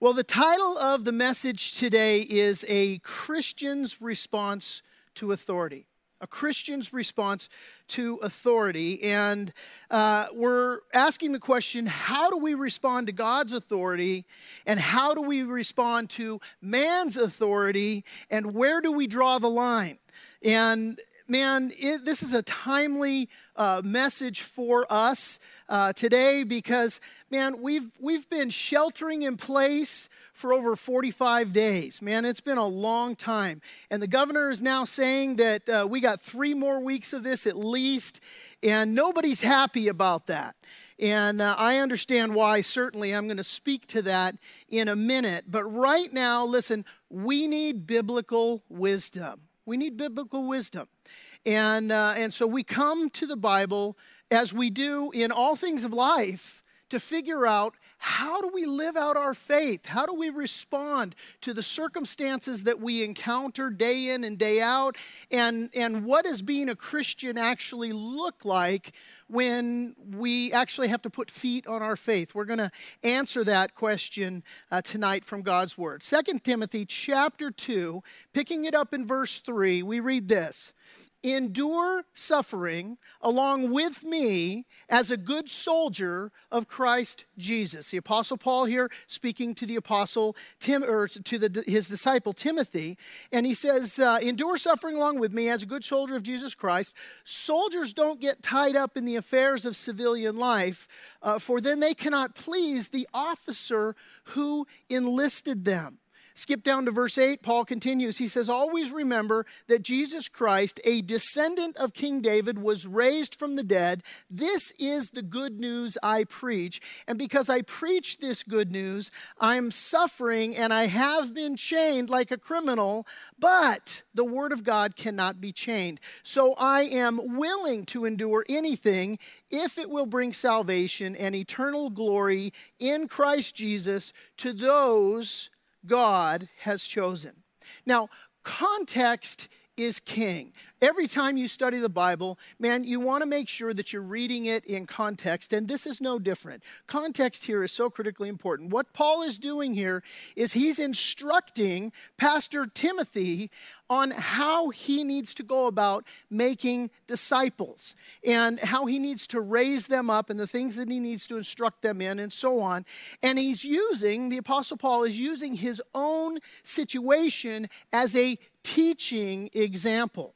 Well, the title of the message today is A Christian's Response to Authority. A Christian's response to authority. And uh, we're asking the question how do we respond to God's authority? And how do we respond to man's authority? And where do we draw the line? And man, it, this is a timely uh, message for us uh, today because, man, we've, we've been sheltering in place for over 45 days. Man, it's been a long time. And the governor is now saying that uh, we got three more weeks of this at least, and nobody's happy about that. And uh, I understand why, certainly. I'm going to speak to that in a minute. But right now, listen, we need biblical wisdom. We need biblical wisdom. And, uh, and so we come to the Bible as we do in all things of life to figure out how do we live out our faith? How do we respond to the circumstances that we encounter day in and day out? And, and what does being a Christian actually look like when we actually have to put feet on our faith? We're going to answer that question uh, tonight from God's Word. Second Timothy chapter 2, picking it up in verse 3, we read this endure suffering along with me as a good soldier of Christ Jesus. The apostle Paul here speaking to the apostle Tim or to the, his disciple Timothy and he says uh, endure suffering along with me as a good soldier of Jesus Christ. Soldiers don't get tied up in the affairs of civilian life uh, for then they cannot please the officer who enlisted them. Skip down to verse 8. Paul continues. He says, Always remember that Jesus Christ, a descendant of King David, was raised from the dead. This is the good news I preach. And because I preach this good news, I'm suffering and I have been chained like a criminal, but the word of God cannot be chained. So I am willing to endure anything if it will bring salvation and eternal glory in Christ Jesus to those God has chosen. Now, context is king. Every time you study the Bible, man, you want to make sure that you're reading it in context, and this is no different. Context here is so critically important. What Paul is doing here is he's instructing Pastor Timothy on how he needs to go about making disciples and how he needs to raise them up and the things that he needs to instruct them in and so on. And he's using, the Apostle Paul is using his own situation as a teaching example.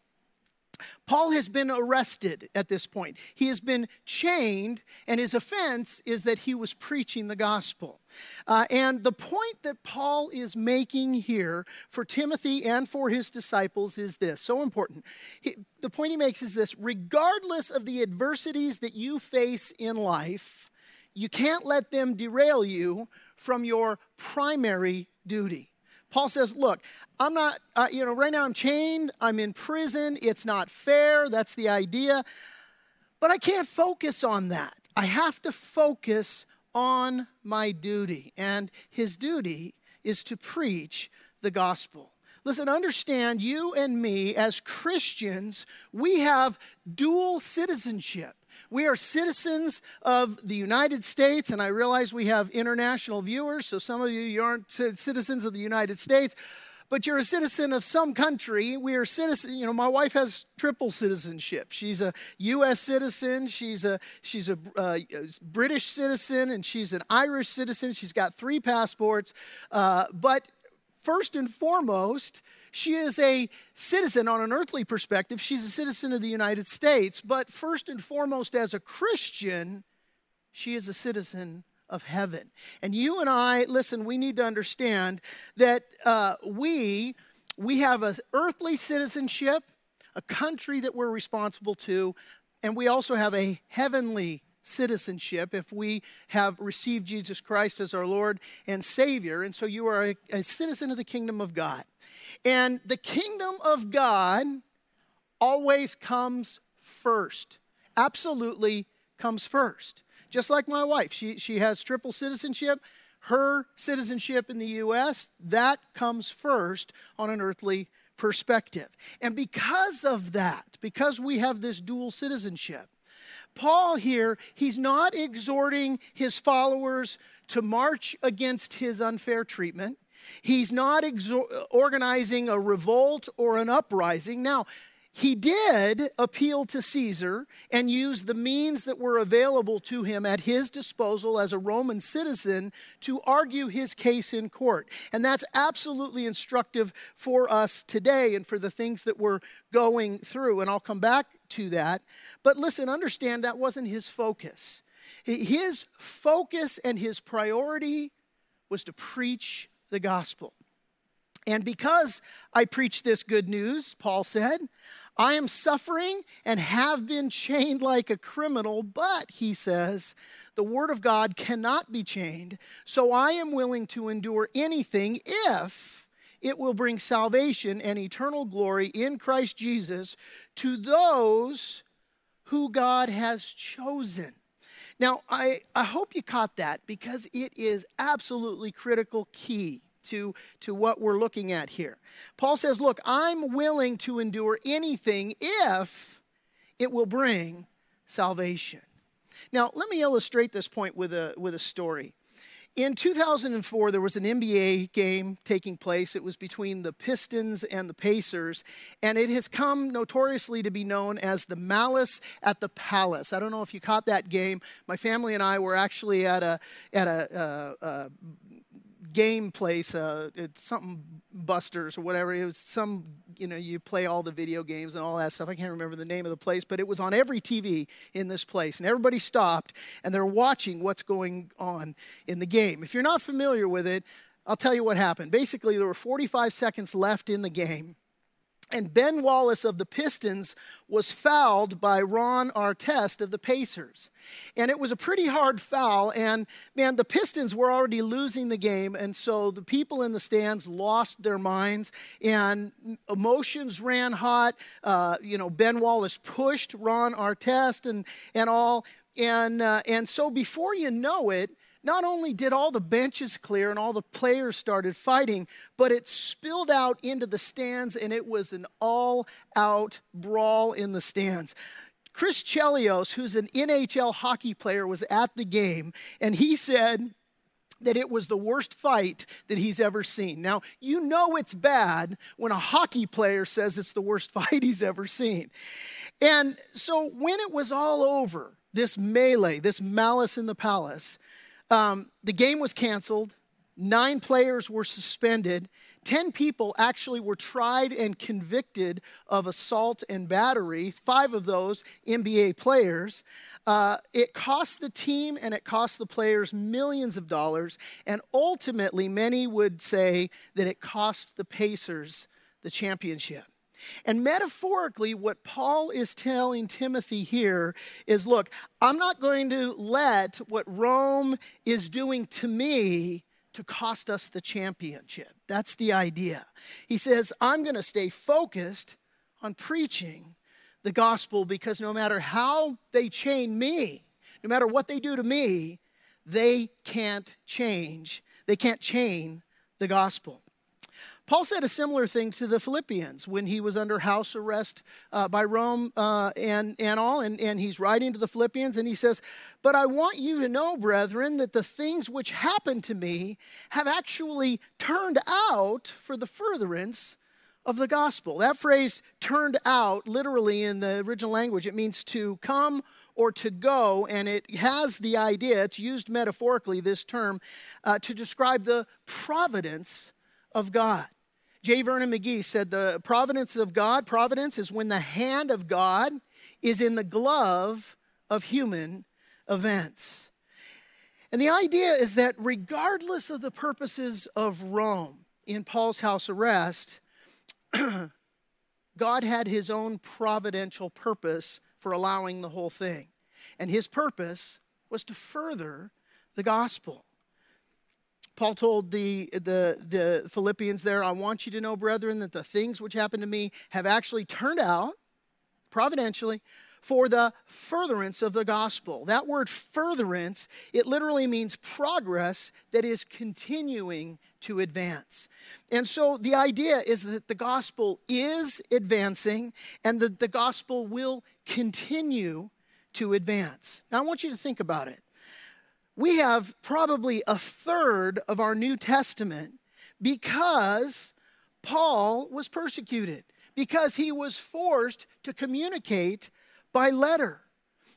Paul has been arrested at this point. He has been chained, and his offense is that he was preaching the gospel. Uh, and the point that Paul is making here for Timothy and for his disciples is this so important. He, the point he makes is this regardless of the adversities that you face in life, you can't let them derail you from your primary duty. Paul says, Look, I'm not, uh, you know, right now I'm chained, I'm in prison, it's not fair, that's the idea. But I can't focus on that. I have to focus on my duty. And his duty is to preach the gospel. Listen, understand you and me as Christians, we have dual citizenship. We are citizens of the United States, and I realize we have international viewers, so some of you, you aren't citizens of the United States, but you're a citizen of some country. We are citizens, you know, my wife has triple citizenship. She's a U.S. citizen, she's a, she's a uh, British citizen, and she's an Irish citizen. She's got three passports. Uh, but first and foremost, she is a citizen on an earthly perspective. She's a citizen of the United States. But first and foremost, as a Christian, she is a citizen of heaven. And you and I, listen, we need to understand that uh, we we have an earthly citizenship, a country that we're responsible to, and we also have a heavenly citizenship if we have received Jesus Christ as our Lord and Savior. And so you are a, a citizen of the kingdom of God. And the kingdom of God always comes first, absolutely comes first. Just like my wife, she, she has triple citizenship. Her citizenship in the US, that comes first on an earthly perspective. And because of that, because we have this dual citizenship, Paul here, he's not exhorting his followers to march against his unfair treatment. He's not exor- organizing a revolt or an uprising. Now, he did appeal to Caesar and use the means that were available to him at his disposal as a Roman citizen to argue his case in court. And that's absolutely instructive for us today and for the things that we're going through. And I'll come back to that. But listen, understand that wasn't his focus. His focus and his priority was to preach the gospel. And because I preach this good news, Paul said, I am suffering and have been chained like a criminal, but, he says, the word of God cannot be chained. So I am willing to endure anything if it will bring salvation and eternal glory in Christ Jesus to those who God has chosen. Now, I, I hope you caught that because it is absolutely critical key to, to what we're looking at here. Paul says, Look, I'm willing to endure anything if it will bring salvation. Now, let me illustrate this point with a, with a story. In 2004, there was an NBA game taking place. It was between the Pistons and the Pacers, and it has come notoriously to be known as the Malice at the Palace. I don't know if you caught that game. My family and I were actually at a at a, uh, uh, game place. Uh, it's something Busters or whatever. It was some, you know, you play all the video games and all that stuff. I can't remember the name of the place, but it was on every TV in this place. And everybody stopped and they're watching what's going on in the game. If you're not familiar with it, I'll tell you what happened. Basically, there were 45 seconds left in the game and Ben Wallace of the Pistons was fouled by Ron Artest of the Pacers. And it was a pretty hard foul. And man, the Pistons were already losing the game. And so the people in the stands lost their minds and emotions ran hot. Uh, you know, Ben Wallace pushed Ron Artest and, and all. And, uh, and so before you know it, not only did all the benches clear and all the players started fighting, but it spilled out into the stands and it was an all out brawl in the stands. Chris Chelios, who's an NHL hockey player, was at the game and he said, that it was the worst fight that he's ever seen. Now, you know it's bad when a hockey player says it's the worst fight he's ever seen. And so when it was all over, this melee, this malice in the palace, um, the game was canceled, nine players were suspended. 10 people actually were tried and convicted of assault and battery, five of those NBA players. Uh, it cost the team and it cost the players millions of dollars, and ultimately, many would say that it cost the Pacers the championship. And metaphorically, what Paul is telling Timothy here is look, I'm not going to let what Rome is doing to me to cost us the championship. That's the idea. He says, I'm going to stay focused on preaching the gospel because no matter how they chain me, no matter what they do to me, they can't change. They can't chain the gospel. Paul said a similar thing to the Philippians when he was under house arrest uh, by Rome uh, and, and all, and, and he's writing to the Philippians, and he says, But I want you to know, brethren, that the things which happened to me have actually turned out for the furtherance of the gospel. That phrase, turned out, literally in the original language, it means to come or to go, and it has the idea, it's used metaphorically, this term, uh, to describe the providence of God. J. Vernon McGee said the providence of God, providence is when the hand of God is in the glove of human events. And the idea is that regardless of the purposes of Rome in Paul's house arrest, God had his own providential purpose for allowing the whole thing. And his purpose was to further the gospel. Paul told the, the, the Philippians there, I want you to know, brethren, that the things which happened to me have actually turned out providentially for the furtherance of the gospel. That word furtherance, it literally means progress that is continuing to advance. And so the idea is that the gospel is advancing and that the gospel will continue to advance. Now, I want you to think about it. We have probably a third of our New Testament because Paul was persecuted, because he was forced to communicate by letter.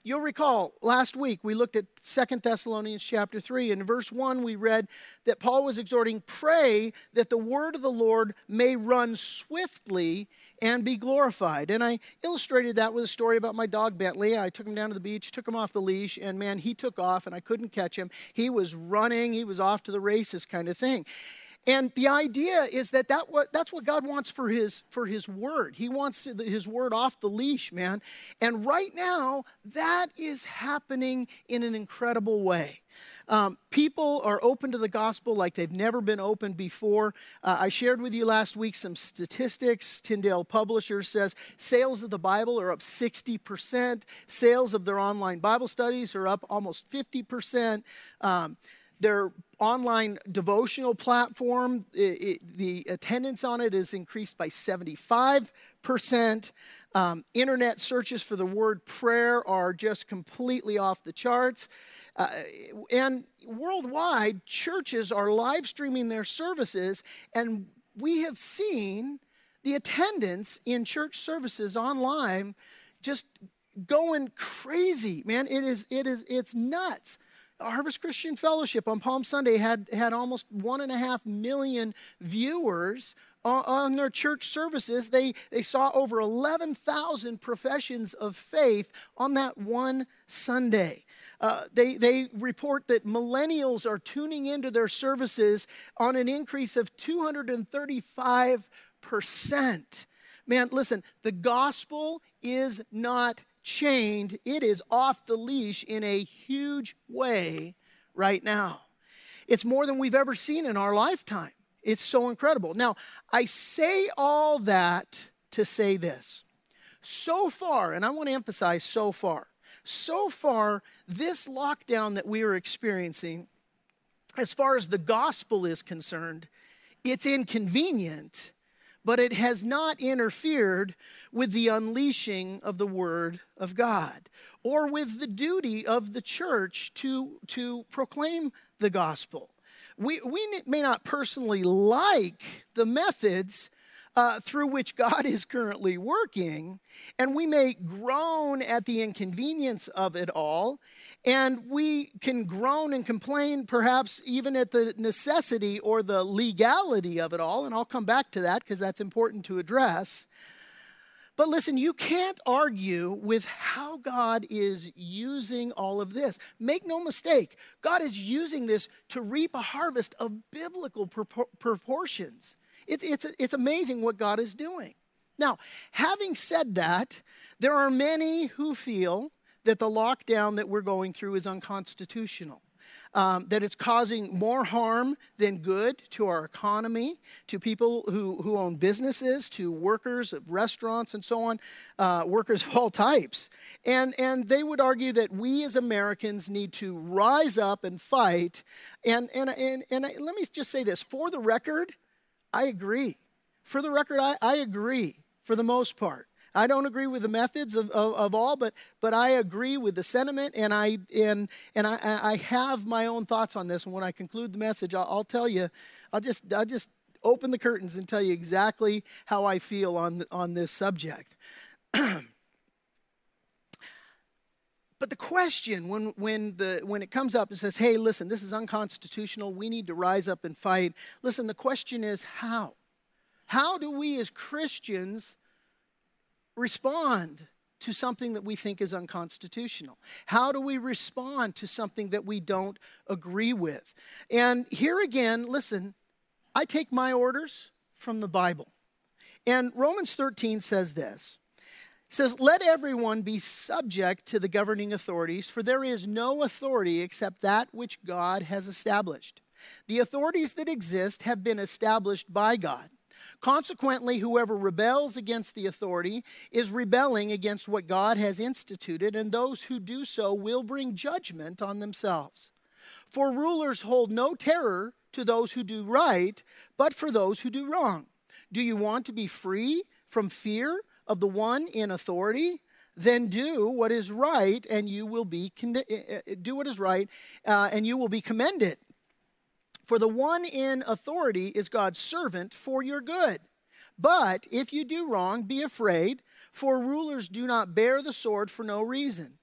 You'll recall last week we looked at Second Thessalonians chapter 3. In verse 1, we read that Paul was exhorting, Pray that the word of the Lord may run swiftly and be glorified. And I illustrated that with a story about my dog Bentley. I took him down to the beach, took him off the leash, and man, he took off and I couldn't catch him. He was running, he was off to the races, kind of thing. And the idea is that, that what, that's what God wants for his, for his word. He wants his word off the leash, man. And right now, that is happening in an incredible way. Um, people are open to the gospel like they've never been open before. Uh, I shared with you last week some statistics. Tyndale Publishers says sales of the Bible are up 60%. Sales of their online Bible studies are up almost 50%. Um, their online devotional platform, it, it, the attendance on it is increased by 75%. Um, internet searches for the word prayer are just completely off the charts. Uh, and worldwide, churches are live streaming their services, and we have seen the attendance in church services online just going crazy man it is it is it's nuts Harvest Christian Fellowship on Palm Sunday had, had almost one and a half million viewers on, on their church services. They, they saw over 11,000 professions of faith on that one Sunday. Uh, they, they report that millennials are tuning into their services on an increase of 235%. Man, listen, the gospel is not chained, it is off the leash in a huge way right now. It's more than we've ever seen in our lifetime. It's so incredible. Now, I say all that to say this. So far, and I want to emphasize so far, so far, this lockdown that we are experiencing, as far as the gospel is concerned, it's inconvenient, but it has not interfered with the unleashing of the Word of God or with the duty of the church to, to proclaim the gospel. We, we may not personally like the methods uh, through which God is currently working, and we may groan at the inconvenience of it all, and we can groan and complain perhaps even at the necessity or the legality of it all, and I'll come back to that because that's important to address. But listen, you can't argue with how God is using all of this. Make no mistake, God is using this to reap a harvest of biblical proportions. It's, it's, it's amazing what God is doing. Now, having said that, there are many who feel that the lockdown that we're going through is unconstitutional um, that it's causing more harm than good to our economy, to people who, who own businesses, to workers of restaurants and so on, uh, workers of all types. And, and they would argue that we as Americans need to rise up and fight. And, and, and, and let me just say this for the record, I agree. For the record, I, I agree for the most part. I don't agree with the methods of, of, of, all, but, but I agree with the sentiment, and I, and, and I, I have my own thoughts on this. And when I conclude the message, I'll, I'll tell you, I'll just, I'll just open the curtains and tell you exactly how I feel on, on this subject. but the question when, when, the, when it comes up and says, hey, listen, this is unconstitutional, we need to rise up and fight, listen, the question is how? How do we as Christians respond to something that we think is unconstitutional? How do we respond to something that we don't agree with? And here again, listen, I take my orders from the Bible. And Romans 13 says this. Says, Let everyone be subject to the governing authorities, for there is no authority except that which God has established. The authorities that exist have been established by God. Consequently, whoever rebels against the authority is rebelling against what God has instituted, and those who do so will bring judgment on themselves. For rulers hold no terror to those who do right, but for those who do wrong. Do you want to be free from fear of the one in authority? then do what is right, and you will be con- eh, eh, eh, do what is right, uh, and you will be commended. For the one in authority is God's servant for your good. But if you do wrong, be afraid, for rulers do not bear the sword for no reason.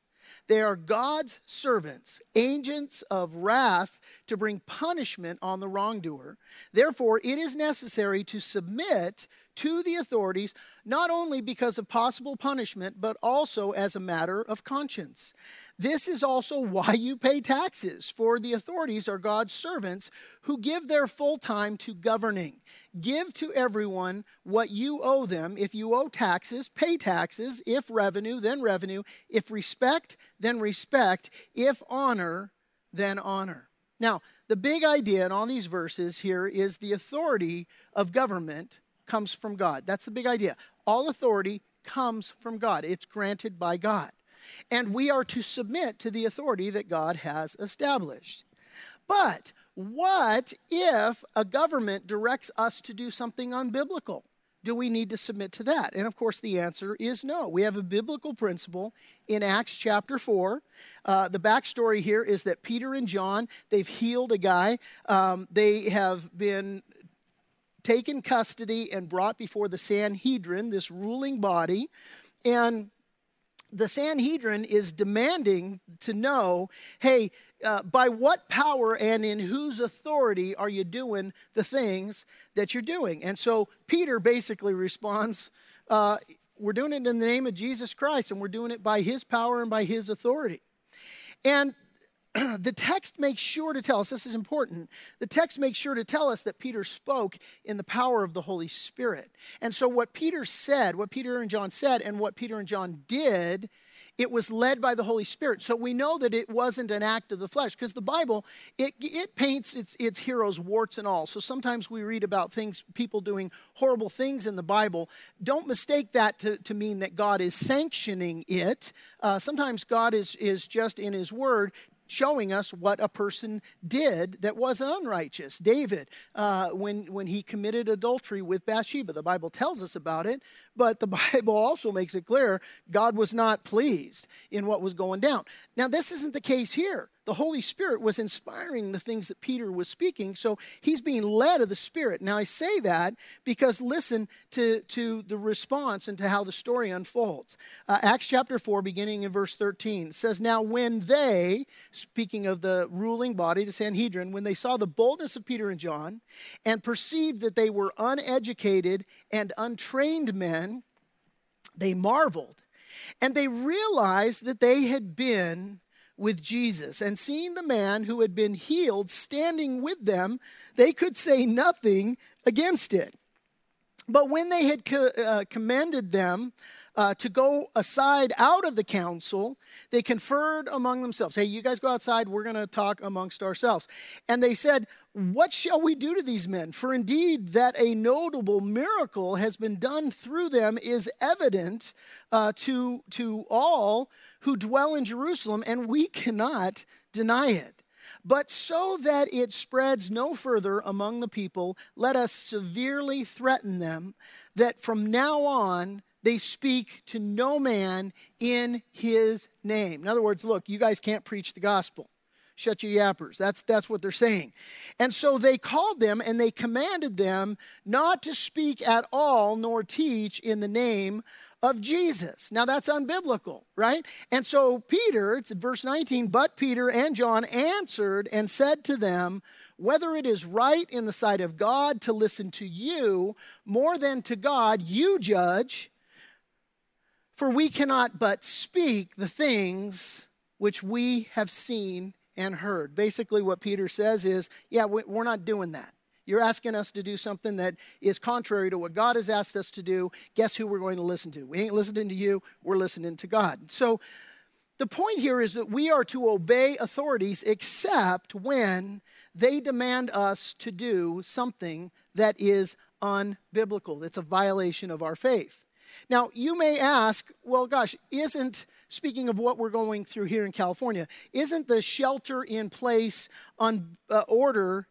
They are God's servants, agents of wrath to bring punishment on the wrongdoer. Therefore, it is necessary to submit to the authorities, not only because of possible punishment, but also as a matter of conscience. This is also why you pay taxes, for the authorities are God's servants who give their full time to governing. Give to everyone what you owe them. If you owe taxes, pay taxes. If revenue, then revenue. If respect, then respect. If honor, then honor. Now, the big idea in all these verses here is the authority of government comes from God. That's the big idea. All authority comes from God, it's granted by God. And we are to submit to the authority that God has established. But what if a government directs us to do something unbiblical? Do we need to submit to that? And of course, the answer is no. We have a biblical principle in Acts chapter 4. Uh, the backstory here is that Peter and John, they've healed a guy. Um, they have been taken custody and brought before the Sanhedrin, this ruling body. And the Sanhedrin is demanding to know hey, uh, by what power and in whose authority are you doing the things that you're doing? And so Peter basically responds, uh, We're doing it in the name of Jesus Christ, and we're doing it by his power and by his authority. And the text makes sure to tell us this is important. The text makes sure to tell us that Peter spoke in the power of the Holy Spirit. And so, what Peter said, what Peter and John said, and what Peter and John did, it was led by the Holy Spirit. So we know that it wasn't an act of the flesh because the Bible, it, it paints its, its heroes warts and all. So sometimes we read about things, people doing horrible things in the Bible. Don't mistake that to, to mean that God is sanctioning it. Uh, sometimes God is, is just in His Word showing us what a person did that was unrighteous. David, uh, when, when he committed adultery with Bathsheba, the Bible tells us about it, but the Bible also makes it clear God was not pleased in what was going down. Now, this isn't the case here the Holy Spirit was inspiring the things that Peter was speaking. So he's being led of the Spirit. Now I say that because listen to, to the response and to how the story unfolds. Uh, Acts chapter 4, beginning in verse 13, says, Now when they, speaking of the ruling body, the Sanhedrin, when they saw the boldness of Peter and John and perceived that they were uneducated and untrained men, they marveled. And they realized that they had been with Jesus. And seeing the man who had been healed standing with them, they could say nothing against it. But when they had co- uh, commended them uh, to go aside out of the council, they conferred among themselves. Hey, you guys go outside, we're going to talk amongst ourselves. And they said, What shall we do to these men? For indeed, that a notable miracle has been done through them is evident uh, to, to all who dwell in Jerusalem, and we cannot deny it. But so that it spreads no further among the people, let us severely threaten them that from now on they speak to no man in his name. In other words, look, you guys can't preach the gospel. Shut your yappers. That's, that's what they're saying. And so they called them and they commanded them not to speak at all nor teach in the name of Jesus. Now that's unbiblical, right? And so Peter, it's verse 19, but Peter and John answered and said to them, whether it is right in the sight of God to listen to you more than to God, you judge. For we cannot but speak the things which we have seen and heard. Basically, what Peter says is, yeah, we're not doing that. You're asking us to do something that is contrary to what God has asked us to do. Guess who we're going to listen to? We ain't listening to you, we're listening to God. So the point here is that we are to obey authorities except when they demand us to do something that is unbiblical. It's a violation of our faith. Now, you may ask, well, gosh, isn't, speaking of what we're going through here in California, isn't the shelter in place on uh, order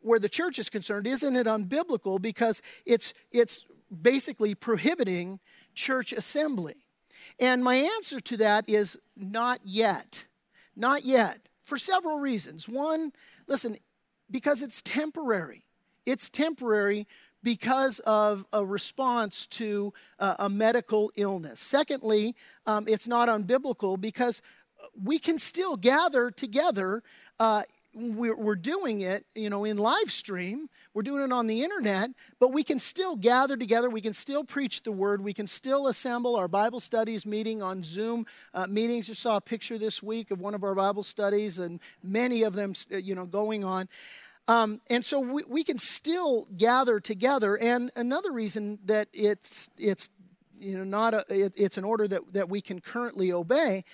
where the church is concerned, isn't it unbiblical because it's, it's basically prohibiting church assembly? And my answer to that is not yet. Not yet, for several reasons. One, listen, because it's temporary. It's temporary because of a response to uh, a medical illness. Secondly, um, it's not unbiblical because we can still gather together. Uh, we're, we're doing it, you know, in live stream. We're doing it on the internet, but we can still gather together. We can still preach the word. We can still assemble our Bible studies meeting on Zoom uh, meetings. You saw a picture this week of one of our Bible studies, and many of them, you know, going on. Um, and so we, we can still gather together. And another reason that it's, it's you know, not a, it, it's an order that, that we can currently obey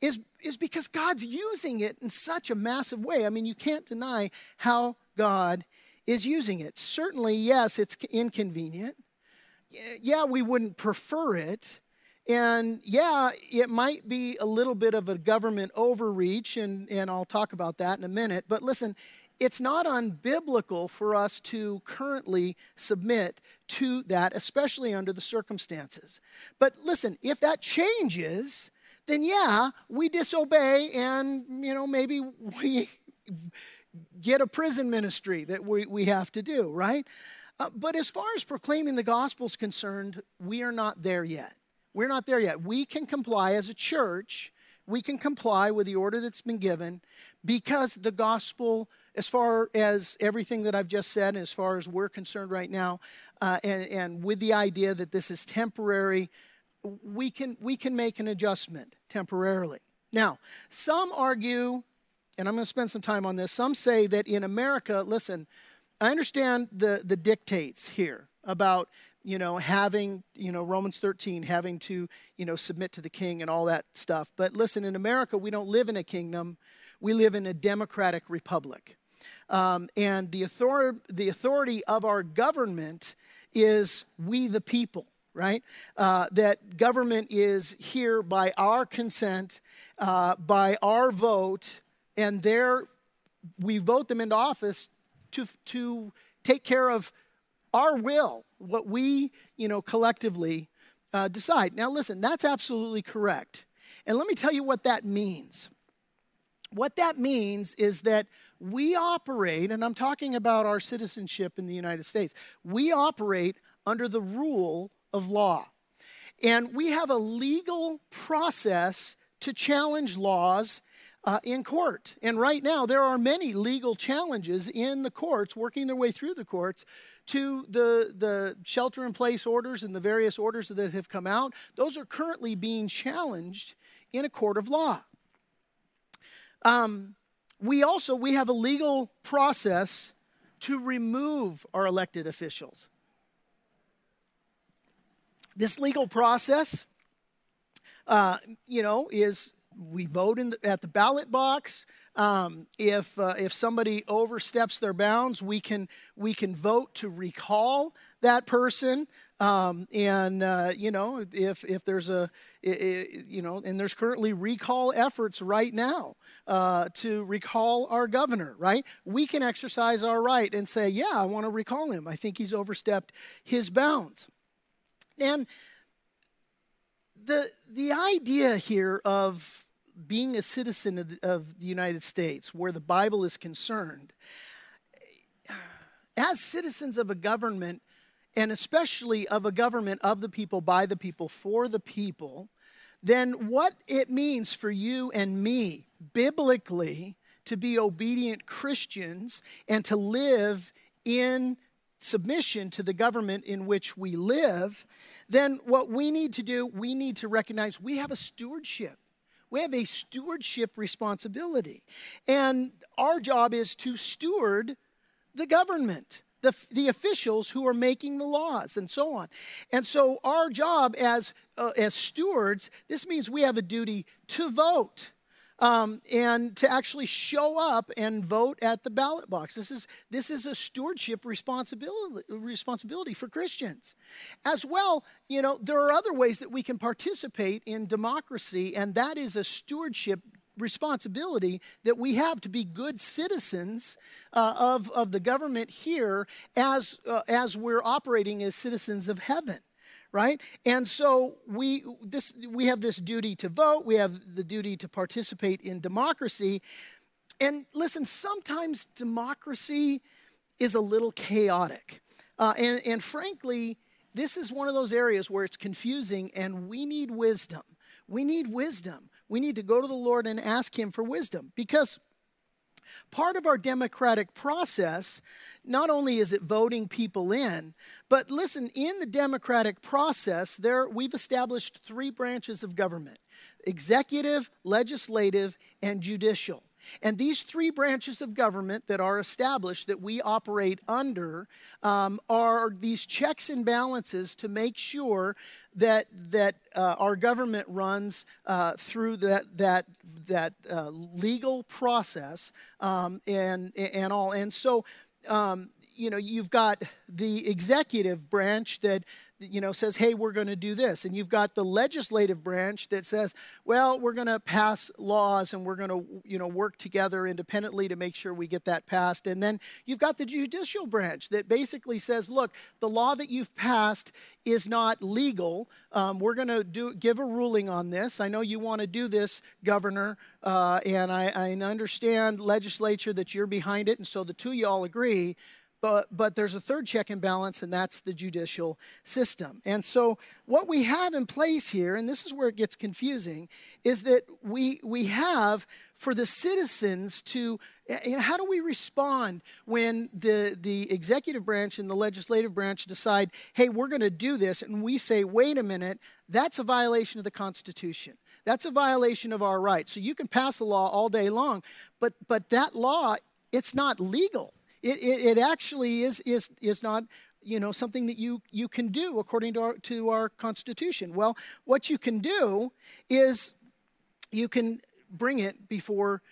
is, is because God's using it in such a massive way. I mean, you can't deny how God is using it. Certainly, yes, it's inconvenient. Yeah, we wouldn't prefer it. And yeah, it might be a little bit of a government overreach, and, and I'll talk about that in a minute. But listen, it's not unbiblical for us to currently submit to that, especially under the circumstances. But listen, if that changes, then yeah, we disobey and, you know, maybe we get a prison ministry that we, we have to do, right? Uh, but as far as proclaiming the gospel is concerned, we are not there yet. We're not there yet. We can comply as a church, we can comply with the order that's been given because the gospel as far as everything that I've just said, and as far as we're concerned right now, uh, and, and with the idea that this is temporary, we can, we can make an adjustment temporarily. Now, some argue, and I'm going to spend some time on this, some say that in America, listen, I understand the, the dictates here about you know having you know romans 13 having to you know submit to the king and all that stuff. But listen in america we don't live in a kingdom. We live in a democratic republic um, and the, author- the authority of our government is we the people, right? Uh, that government is here by our consent, uh, by our vote, and there we vote them into office to, to take care of our will, what we, you know, collectively uh, decide. Now, listen, that's absolutely correct. And let me tell you what that means. What that means is that we operate, and I'm talking about our citizenship in the United States, we operate under the rule of law. And we have a legal process to challenge laws uh, in court. And right now, there are many legal challenges in the courts, working their way through the courts to the, the shelter in place orders and the various orders that have come out. Those are currently being challenged in a court of law. Um, we also we have a legal process to remove our elected officials. This legal process, uh, you know, is we vote in the, at the ballot box. Um, if uh, if somebody oversteps their bounds, we can we can vote to recall that person. Um, and uh, you know, if if there's a you know, and there's currently recall efforts right now uh, to recall our governor, right? We can exercise our right and say, yeah, I want to recall him. I think he's overstepped his bounds. And the, the idea here of being a citizen of the, of the United States, where the Bible is concerned, as citizens of a government, and especially of a government of the people, by the people, for the people, then what it means for you and me biblically to be obedient Christians and to live in submission to the government in which we live, then what we need to do, we need to recognize we have a stewardship. We have a stewardship responsibility. And our job is to steward the government the, the officials who are making the laws and so on. And so, our job as, uh, as stewards, this means we have a duty to vote. Um, and to actually show up and vote at the ballot box. This is, this is a stewardship responsibility, responsibility for Christians. As well, you know, there are other ways that we can participate in democracy, and that is a stewardship responsibility that we have to be good citizens uh, of, of the government here as, uh, as we're operating as citizens of heaven right? And so we this we have this duty to vote, we have the duty to participate in democracy. And listen, sometimes democracy is a little chaotic. Uh, and, and frankly, this is one of those areas where it's confusing and we need wisdom. We need wisdom. We need to go to the Lord and ask Him for wisdom because part of our democratic process not only is it voting people in, but listen, in the democratic process, there we've established three branches of government: executive, legislative, and judicial. And these three branches of government that are established that we operate under um, are these checks and balances to make sure that that uh, our government runs uh, through that that that uh, legal process um, and and all. And so um, you know, you've got the executive branch that you know says hey we're going to do this. And you've got the legislative branch that says well we're going to pass laws and we're going to you know work together independently to make sure we get that passed. And then you've got the judicial branch that basically says look the law that you've passed is not legal. Um, we're going to do give a ruling on this. I know you want to do this governor uh, and I, I understand legislature that you're behind it and so the two y'all agree but, but there's a third check and balance, and that's the judicial system. And so, what we have in place here, and this is where it gets confusing, is that we, we have for the citizens to you know, how do we respond when the, the executive branch and the legislative branch decide, hey, we're going to do this, and we say, wait a minute, that's a violation of the Constitution. That's a violation of our rights. So you can pass a law all day long, but, but that law, it's not legal. It, it, it actually is, is, is not you know something that you you can do according to our, to our constitution. Well what you can do is you can bring it before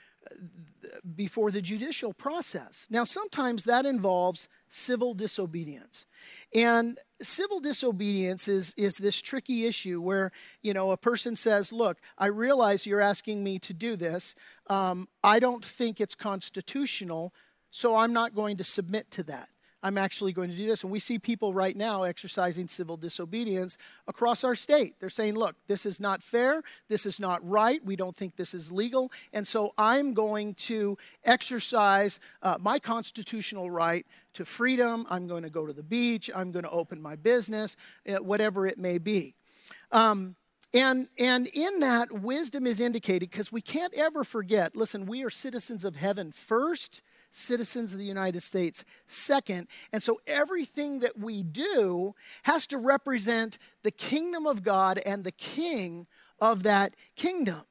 before the judicial process. Now sometimes that involves civil disobedience. And civil disobedience is, is this tricky issue where you know a person says look i realize you're asking me to do this. Um, i don't think it's constitutional so I'm not going to submit to that. I'm actually going to do this. And we see people right now exercising civil disobedience across our state. They're saying, look, this is not fair. This is not right. We don't think this is legal. And so I'm going to exercise uh, my constitutional right to freedom. I'm going to go to the beach. I'm going to open my business, uh, whatever it may be. Um, and, and in that, wisdom is indicated because we can't ever forget listen, we are citizens of heaven first citizens of the United States second. And so everything that we do has to represent the kingdom of God and the king of that kingdom.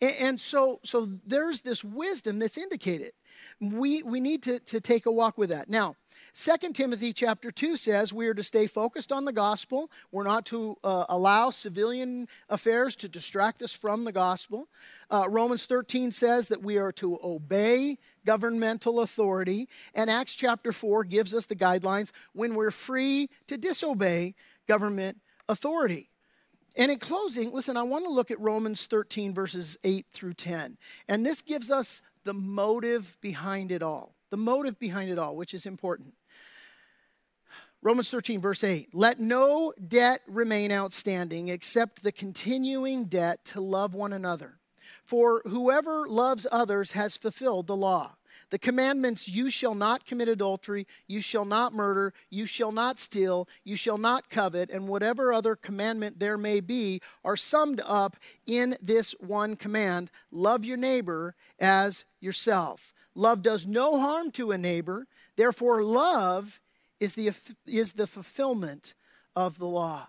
And so, so there's this wisdom that's indicated. We, we need to, to take a walk with that. Now, 2 Timothy chapter 2 says we are to stay focused on the gospel. We're not to uh, allow civilian affairs to distract us from the gospel. Uh, Romans 13 says that we are to obey governmental authority. And Acts chapter 4 gives us the guidelines when we're free to disobey government authority. And in closing, listen, I want to look at Romans 13, verses 8 through 10. And this gives us the motive behind it all. The motive behind it all, which is important. Romans 13, verse 8 Let no debt remain outstanding except the continuing debt to love one another. For whoever loves others has fulfilled the law. The commandments you shall not commit adultery, you shall not murder, you shall not steal, you shall not covet, and whatever other commandment there may be are summed up in this one command love your neighbor as yourself. Love does no harm to a neighbor, therefore, love is the, is the fulfillment of the law.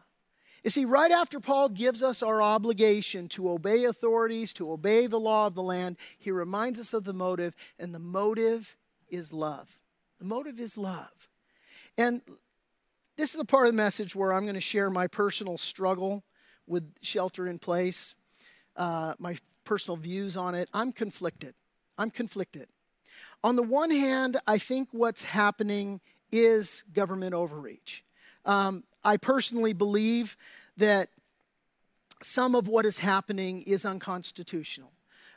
You see, right after Paul gives us our obligation to obey authorities, to obey the law of the land, he reminds us of the motive, and the motive is love. The motive is love. And this is the part of the message where I'm going to share my personal struggle with shelter in place, uh, my personal views on it. I'm conflicted. I'm conflicted. On the one hand, I think what's happening is government overreach. Um, I personally believe that some of what is happening is unconstitutional.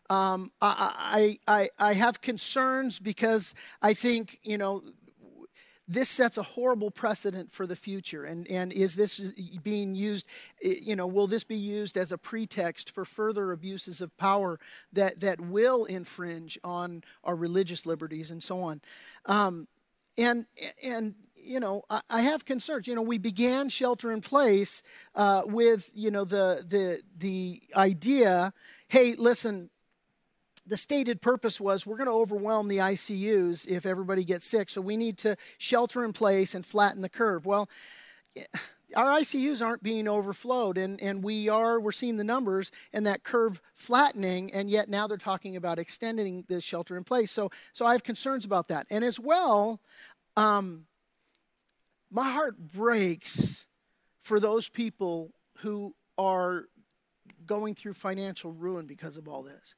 Um, I, I, I, have concerns because I think, you know, this sets a horrible precedent for the future. And, and is this being used, you know, will this be used as a pretext for further abuses of power that, that will infringe on our religious liberties and so on? Um, and, and, you know, I, I, have concerns. You know, we began shelter in place uh, with, you know, the, the, the idea hey, listen, the stated purpose was we're going to overwhelm the ICUs if everybody gets sick, so we need to shelter in place and flatten the curve. Well, our ICUs aren't being overflowed, and, and we are, we're seeing the numbers and that curve flattening, and yet now they're talking about extending the shelter in place. So, so I have concerns about that. And as well, um, my heart breaks for those people who are going through financial ruin because of all this.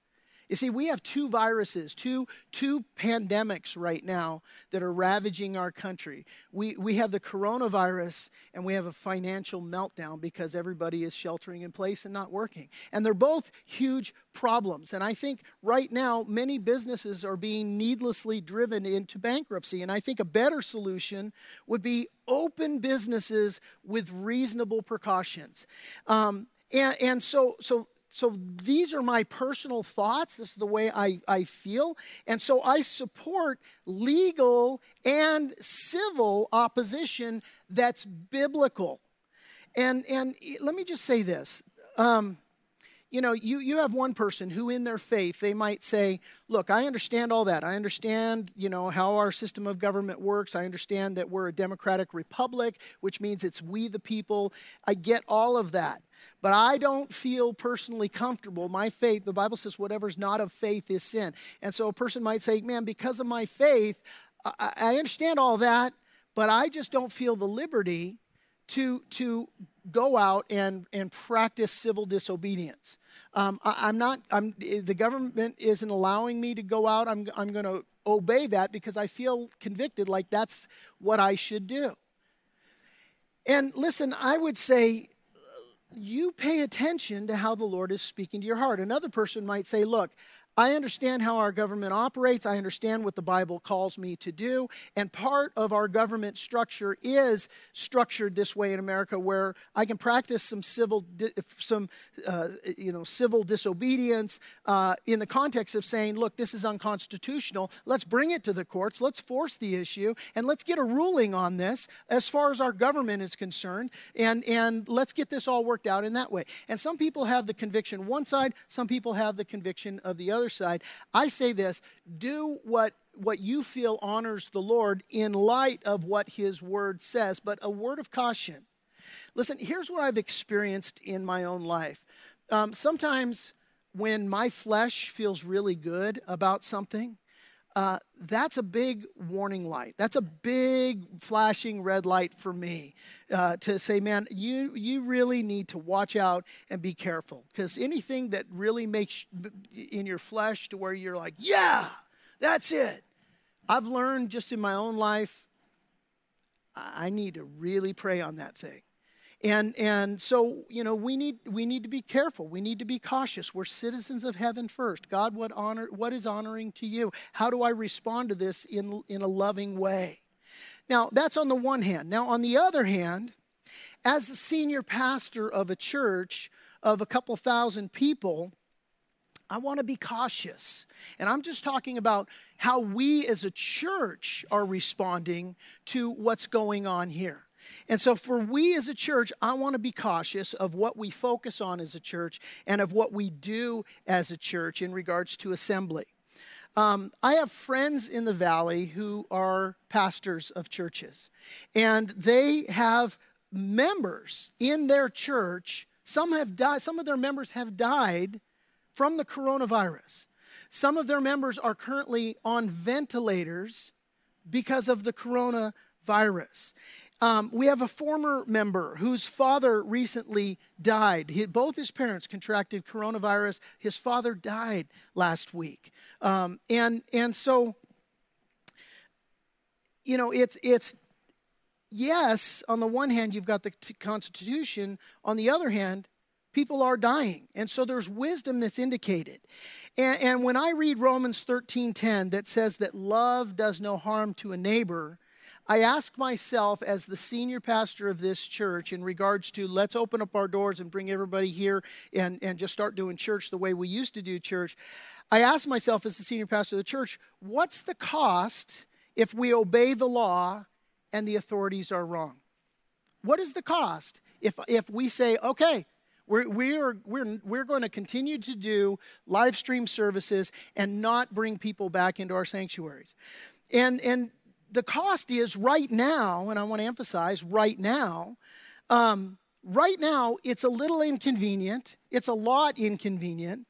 You see, we have two viruses, two, two pandemics right now that are ravaging our country. We, we have the coronavirus and we have a financial meltdown because everybody is sheltering in place and not working. And they're both huge problems. And I think right now, many businesses are being needlessly driven into bankruptcy. And I think a better solution would be open businesses with reasonable precautions. Um, and, and so, so so these are my personal thoughts. This is the way I, I feel. And so I support legal and civil opposition that's biblical. And, and let me just say this. Um, you know, you, you have one person who, in their faith, they might say, Look, I understand all that. I understand, you know, how our system of government works. I understand that we're a democratic republic, which means it's we the people. I get all of that but I don't feel personally comfortable. My faith, the Bible says, whatever's not of faith is sin. And so a person might say, man, because of my faith, I, I understand all that, but I just don't feel the liberty to, to go out and, and practice civil disobedience. Um, I, am not, I'm, the government isn't allowing me to go out. I'm, I'm going to obey that because I feel convicted like that's what I should do. And listen, I would say you pay attention to how the Lord is speaking to your heart. Another person might say, Look, I understand how our government operates. I understand what the Bible calls me to do. And part of our government structure is structured this way in America where I can practice some civil, some, uh, you know, civil disobedience uh, in the context of saying, look, this is unconstitutional. Let's bring it to the courts. Let's force the issue and let's get a ruling on this as far as our government is concerned. And, and let's get this all worked out in that way. And some people have the conviction one side, some people have the conviction of the other other side. I say this do what what you feel honors the Lord in light of what his word says, but a word of caution. Listen, here's what I've experienced in my own life. Um, sometimes when my flesh feels really good about something, uh, that's a big warning light. That's a big flashing red light for me uh, to say, man, you you really need to watch out and be careful because anything that really makes in your flesh to where you're like, yeah, that's it. I've learned just in my own life, I need to really pray on that thing. And, and so, you know, we need, we need to be careful. We need to be cautious. We're citizens of heaven first. God, what, honor, what is honoring to you? How do I respond to this in, in a loving way? Now, that's on the one hand. Now, on the other hand, as a senior pastor of a church of a couple thousand people, I want to be cautious. And I'm just talking about how we as a church are responding to what's going on here. And so, for we as a church, I want to be cautious of what we focus on as a church and of what we do as a church in regards to assembly. Um, I have friends in the valley who are pastors of churches, and they have members in their church. Some have died, some of their members have died from the coronavirus. Some of their members are currently on ventilators because of the coronavirus. Um, we have a former member whose father recently died. He, both his parents contracted coronavirus. His father died last week. Um, and, and so, you know, it's, it's, yes, on the one hand, you've got the Constitution. On the other hand, people are dying. And so there's wisdom that's indicated. And, and when I read Romans 13 10 that says that love does no harm to a neighbor, I ask myself, as the senior pastor of this church, in regards to let's open up our doors and bring everybody here and, and just start doing church the way we used to do church, I ask myself, as the senior pastor of the church, what's the cost if we obey the law and the authorities are wrong? What is the cost if, if we say, okay, we're, we're, we're, we're going to continue to do live stream services and not bring people back into our sanctuaries? And, and the cost is right now, and I want to emphasize right now, um, right now it's a little inconvenient, it's a lot inconvenient.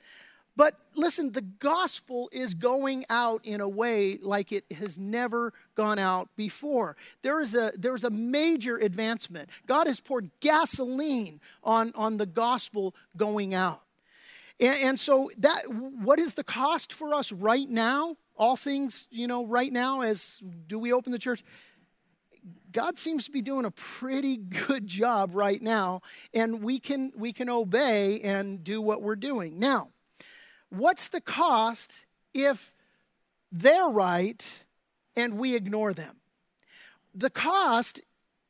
But listen, the gospel is going out in a way like it has never gone out before. There is a, there is a major advancement. God has poured gasoline on, on the gospel going out. And, and so that what is the cost for us right now? All things, you know, right now as do we open the church? God seems to be doing a pretty good job right now, and we can we can obey and do what we're doing. Now, what's the cost if they're right and we ignore them? The cost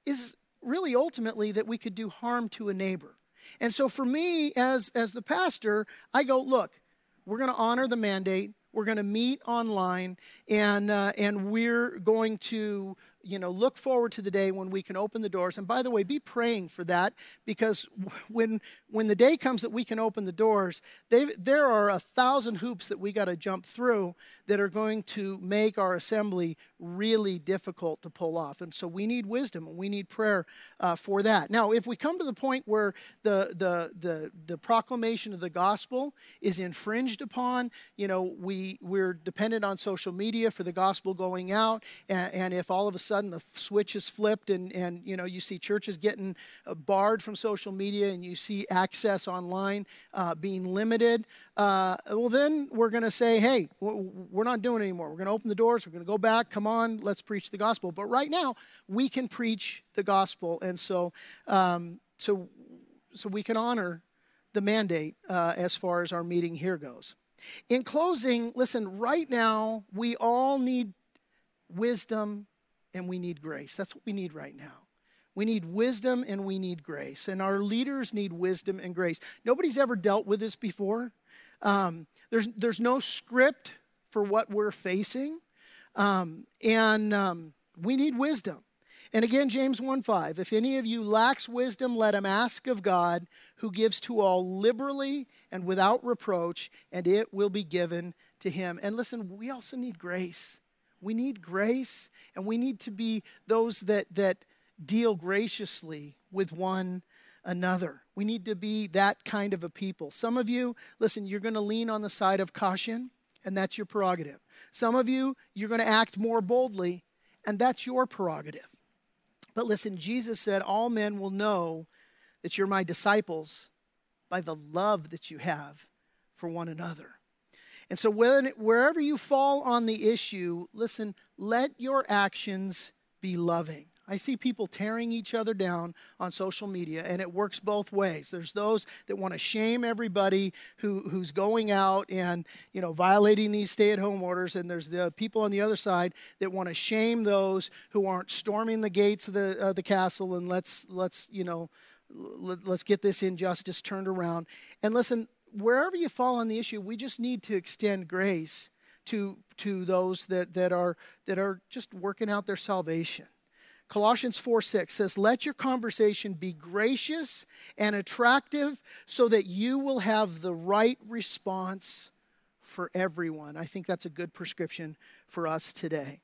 is really ultimately that we could do harm to a neighbor. And so for me as as the pastor, I go, look, we're going to honor the mandate. We're going to meet online, and uh, and we're going to you know look forward to the day when we can open the doors. And by the way, be praying for that because when when the day comes that we can open the doors, there are a thousand hoops that we got to jump through that are going to make our assembly really difficult to pull off. And so we need wisdom and we need prayer uh, for that. Now, if we come to the point where the, the, the, the proclamation of the gospel is infringed upon, you know, we, we're dependent on social media for the gospel going out. And, and if all of a sudden the switch is flipped and, and, you know, you see churches getting uh, barred from social media and you see access online uh, being limited, uh, well, then we're going to say, hey, we're not doing anymore. We're going to open the doors. We're going to go back. Come on, let's preach the gospel. But right now, we can preach the gospel, and so um, so so we can honor the mandate uh, as far as our meeting here goes. In closing, listen. Right now, we all need wisdom and we need grace. That's what we need right now. We need wisdom and we need grace. And our leaders need wisdom and grace. Nobody's ever dealt with this before. Um, there's, there's no script for what we're facing. Um, and um, we need wisdom. And again, James 1 5, if any of you lacks wisdom, let him ask of God, who gives to all liberally and without reproach, and it will be given to him. And listen, we also need grace. We need grace, and we need to be those that, that deal graciously with one another. We need to be that kind of a people. Some of you, listen, you're going to lean on the side of caution, and that's your prerogative. Some of you, you're going to act more boldly, and that's your prerogative. But listen, Jesus said, All men will know that you're my disciples by the love that you have for one another. And so, when, wherever you fall on the issue, listen, let your actions be loving. I see people tearing each other down on social media, and it works both ways. There's those that want to shame everybody who, who's going out and you know violating these stay-at-home orders, and there's the people on the other side that want to shame those who aren't storming the gates of the uh, the castle and let's let's you know let, let's get this injustice turned around. And listen, wherever you fall on the issue, we just need to extend grace to to those that that are that are just working out their salvation. Colossians 4 6 says, Let your conversation be gracious and attractive so that you will have the right response for everyone. I think that's a good prescription for us today.